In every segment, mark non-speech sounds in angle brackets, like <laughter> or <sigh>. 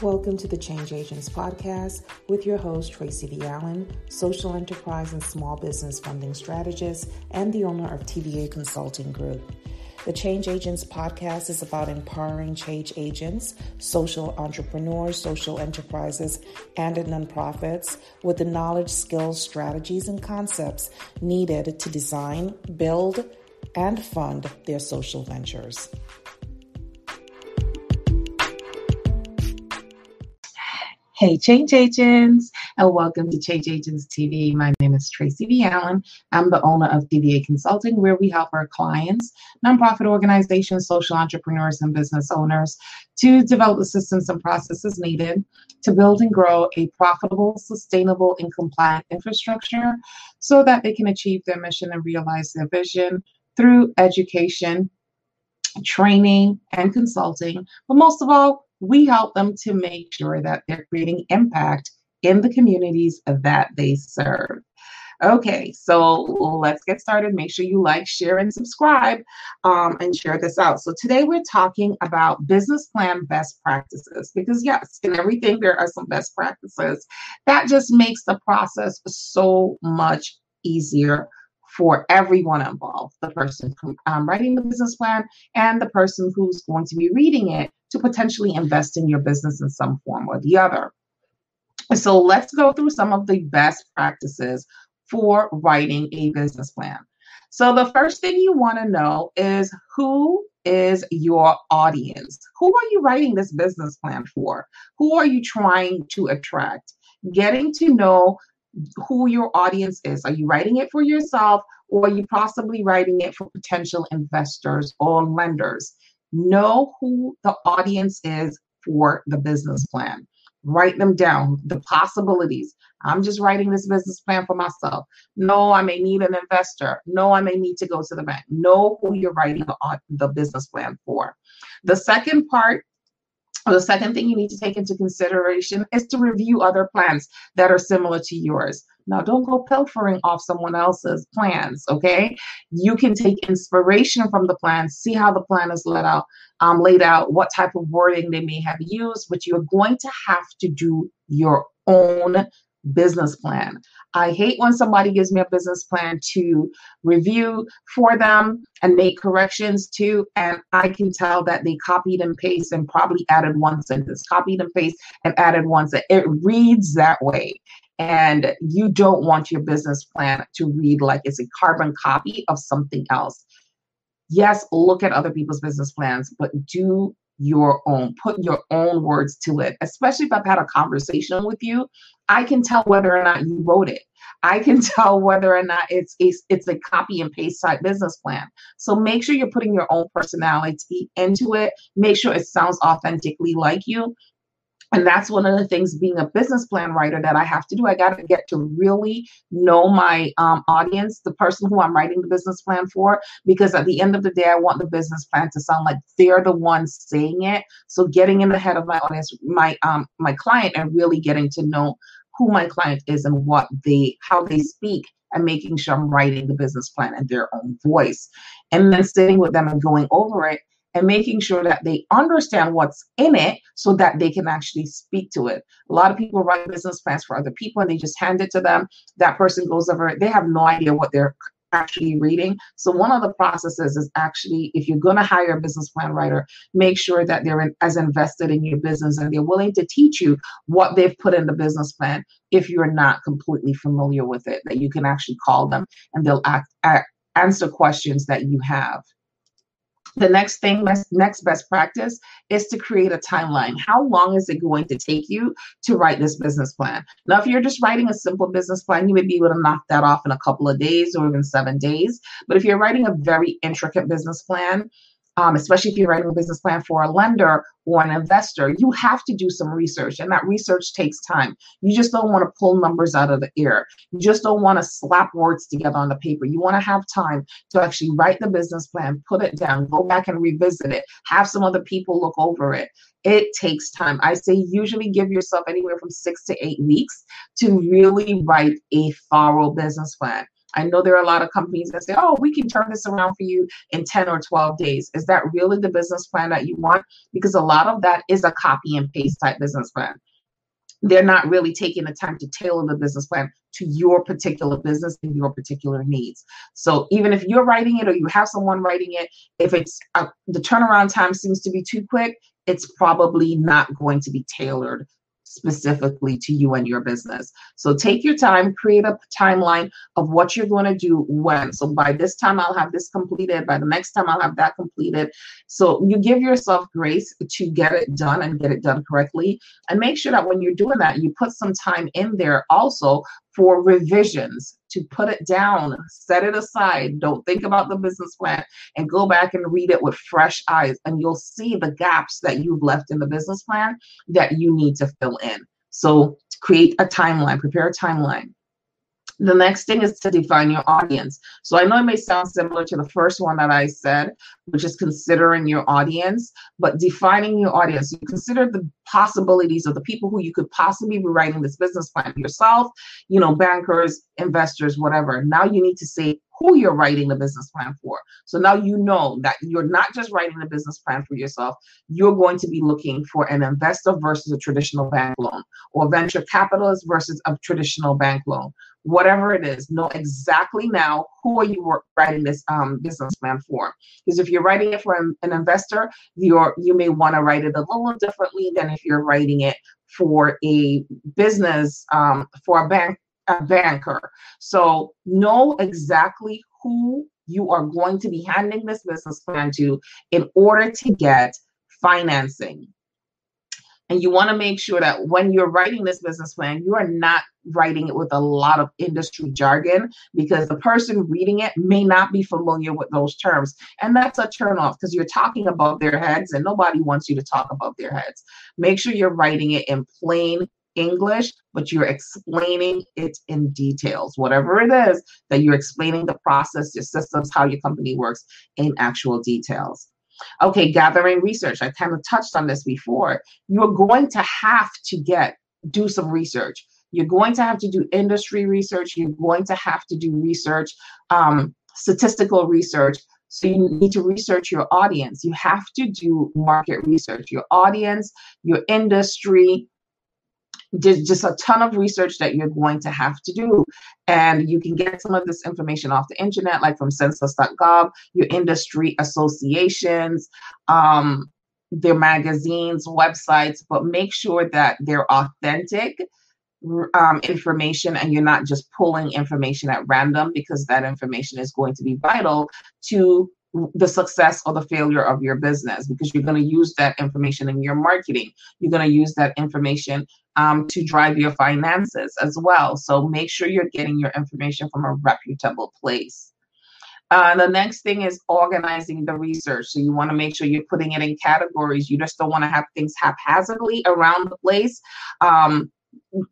Welcome to the Change Agents Podcast with your host, Tracy V. Allen, social enterprise and small business funding strategist and the owner of TVA Consulting Group. The Change Agents Podcast is about empowering change agents, social entrepreneurs, social enterprises, and nonprofits with the knowledge, skills, strategies, and concepts needed to design, build, and fund their social ventures. Hey, change agents, and welcome to Change Agents TV. My name is Tracy V. Allen. I'm the owner of TVA Consulting, where we help our clients, nonprofit organizations, social entrepreneurs, and business owners to develop the systems and processes needed to build and grow a profitable, sustainable, and compliant infrastructure so that they can achieve their mission and realize their vision through education, training, and consulting. But most of all, we help them to make sure that they're creating impact in the communities that they serve. Okay, so let's get started. Make sure you like, share, and subscribe um, and share this out. So, today we're talking about business plan best practices because, yes, in everything, there are some best practices that just makes the process so much easier for everyone involved the person um, writing the business plan and the person who's going to be reading it to potentially invest in your business in some form or the other. So let's go through some of the best practices for writing a business plan. So the first thing you want to know is who is your audience? Who are you writing this business plan for? Who are you trying to attract? Getting to know who your audience is. Are you writing it for yourself or are you possibly writing it for potential investors or lenders? Know who the audience is for the business plan. Write them down, the possibilities. I'm just writing this business plan for myself. No, I may need an investor. No, I may need to go to the bank. Know who you're writing the, the business plan for. The second part the second thing you need to take into consideration is to review other plans that are similar to yours. Now, don't go pilfering off someone else's plans, okay? You can take inspiration from the plan, see how the plan is laid out, um, laid out, what type of wording they may have used, but you're going to have to do your own business plan. I hate when somebody gives me a business plan to review for them and make corrections to, and I can tell that they copied and pasted and probably added one sentence, copied and pasted and added one sentence. It reads that way. And you don't want your business plan to read like it's a carbon copy of something else. Yes, look at other people's business plans, but do your own, put your own words to it. Especially if I've had a conversation with you, I can tell whether or not you wrote it. I can <laughs> tell whether or not it's a, it's a copy and paste type business plan. So make sure you're putting your own personality into it. Make sure it sounds authentically like you and that's one of the things being a business plan writer that I have to do. I got to get to really know my um, audience, the person who I'm writing the business plan for, because at the end of the day, I want the business plan to sound like they're the ones saying it. So getting in the head of my audience, my um, my client, and really getting to know who my client is and what they how they speak and making sure I'm writing the business plan in their own voice. And then sitting with them and going over it and making sure that they understand what's in it so that they can actually speak to it. A lot of people write business plans for other people and they just hand it to them. That person goes over it. They have no idea what they're actually reading. So one of the processes is actually if you're going to hire a business plan writer, make sure that they're in, as invested in your business and they're willing to teach you what they've put in the business plan if you're not completely familiar with it that you can actually call them and they'll act, act answer questions that you have. The next thing, next best practice is to create a timeline. How long is it going to take you to write this business plan? Now, if you're just writing a simple business plan, you would be able to knock that off in a couple of days or even seven days. But if you're writing a very intricate business plan, um, especially if you're writing a business plan for a lender or an investor, you have to do some research, and that research takes time. You just don't want to pull numbers out of the air. You just don't want to slap words together on the paper. You want to have time to actually write the business plan, put it down, go back and revisit it, have some other people look over it. It takes time. I say usually give yourself anywhere from six to eight weeks to really write a thorough business plan. I know there are a lot of companies that say, oh, we can turn this around for you in 10 or 12 days. Is that really the business plan that you want? Because a lot of that is a copy and paste type business plan they're not really taking the time to tailor the business plan to your particular business and your particular needs. So even if you're writing it or you have someone writing it, if it's uh, the turnaround time seems to be too quick, it's probably not going to be tailored specifically to you and your business. So take your time, create a timeline of what you're going to do when. So by this time, I'll have this completed. By the next time, I'll have that completed. So you give yourself grace to get it done and get it done correctly. And make sure that when you're doing that, you put some time in there also for revisions to put it down, set it aside. Don't think about the business plan and go back and read it with fresh eyes. And you'll see the gaps that you've left in the business plan that you need to fill in. So create a timeline, prepare a timeline. The next thing is to define your audience. So I know it may sound similar to the first one that I said, which is considering your audience, but defining your audience. You consider the possibilities of the people who you could possibly be writing this business plan yourself, you know, bankers, investors, whatever. Now you need to say who you're writing the business plan for. So now you know that you're not just writing the business plan for yourself, you're going to be looking for an investor versus a traditional bank loan or venture capitalist versus a traditional bank loan. Whatever it is, know exactly now who are you writing this um, business plan for. Because if you're writing it for an, an investor, you're you may want to write it a little differently than if you're writing it for a business um, for a bank a banker. So know exactly who you are going to be handing this business plan to in order to get financing. And you want to make sure that when you're writing this business plan, you are not writing it with a lot of industry jargon because the person reading it may not be familiar with those terms. And that's a turnoff because you're talking above their heads and nobody wants you to talk above their heads. Make sure you're writing it in plain English, but you're explaining it in details, whatever it is that you're explaining the process, your systems, how your company works in actual details. Okay, gathering research. I kind of touched on this before. You're going to have to get do some research. You're going to have to do industry research. You're going to have to do research, um, statistical research. So you need to research your audience. You have to do market research, your audience, your industry, there's just a ton of research that you're going to have to do. And you can get some of this information off the internet, like from census.gov, your industry associations, um, their magazines, websites, but make sure that they're authentic um, information and you're not just pulling information at random because that information is going to be vital to the success or the failure of your business because you're going to use that information in your marketing. You're going to use that information um, to drive your finances as well. So make sure you're getting your information from a reputable place. Uh, the next thing is organizing the research. So you want to make sure you're putting it in categories. You just don't want to have things haphazardly around the place. Um,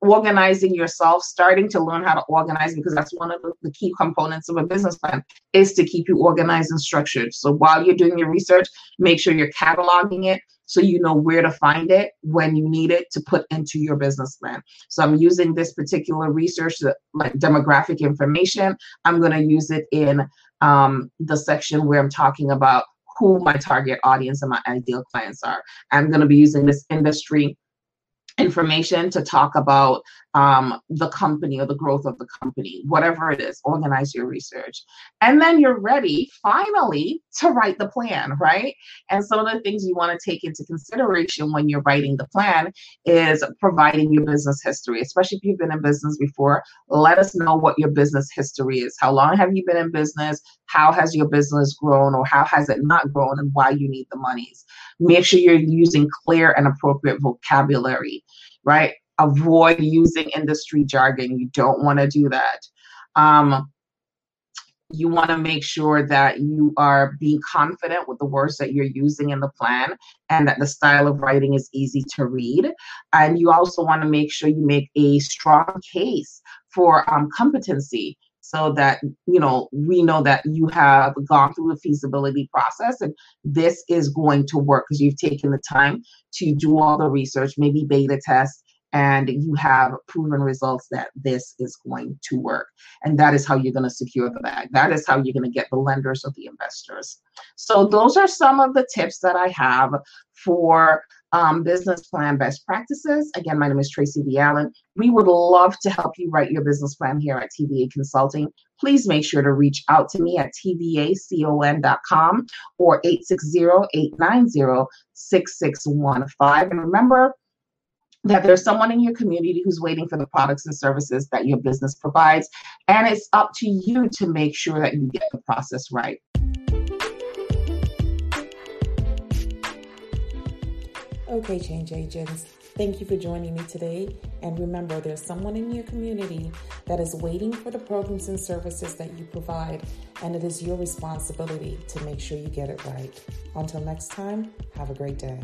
organizing yourself, starting to learn how to organize, because that's one of the, key components of a business plan, is to keep you organized and structured. So while you're doing your research, make sure you're cataloging it so you know where to find it when you need it to put into your business plan. So I'm using this particular research, like demographic information. I'm going to use it in um, the section where I'm talking about who my target audience and my ideal clients are. I'm going to be using this industry information to talk about um, the company or the growth of the company, whatever it is, organize your research. And then you're ready finally to write the plan, right? And some of the things you want to take into consideration when you're writing the plan is providing your business history, especially if you've been in business before. Let us know what your business history is. How long have you been in business? How has your business grown or how has it not grown and why you need the monies? Make sure you're using clear and appropriate vocabulary, right? Avoid using industry jargon. You don't want to do that. Um, you want to make sure that you are being confident with the words that you're using in the plan and that the style of writing is easy to read. And you also want to make sure you make a strong case for um, competency so that you know we know that you have gone through the feasibility process and this is going to work because you've taken the time to do all the research maybe beta test and you have proven results that this is going to work. And that is how you're going to secure the bag. That is how you're going to get the lenders or the investors. So, those are some of the tips that I have for um, business plan best practices. Again, my name is Tracy V. Allen. We would love to help you write your business plan here at TVA Consulting. Please make sure to reach out to me at tvacon.com or 860-890-6615. And remember, that there's someone in your community who's waiting for the products and services that your business provides. And it's up to you to make sure that you get the process right. Okay, change agents, thank you for joining me today. And remember, there's someone in your community that is waiting for the programs and services that you provide, and it is your responsibility to make sure you get it right. Until next time, have a great day.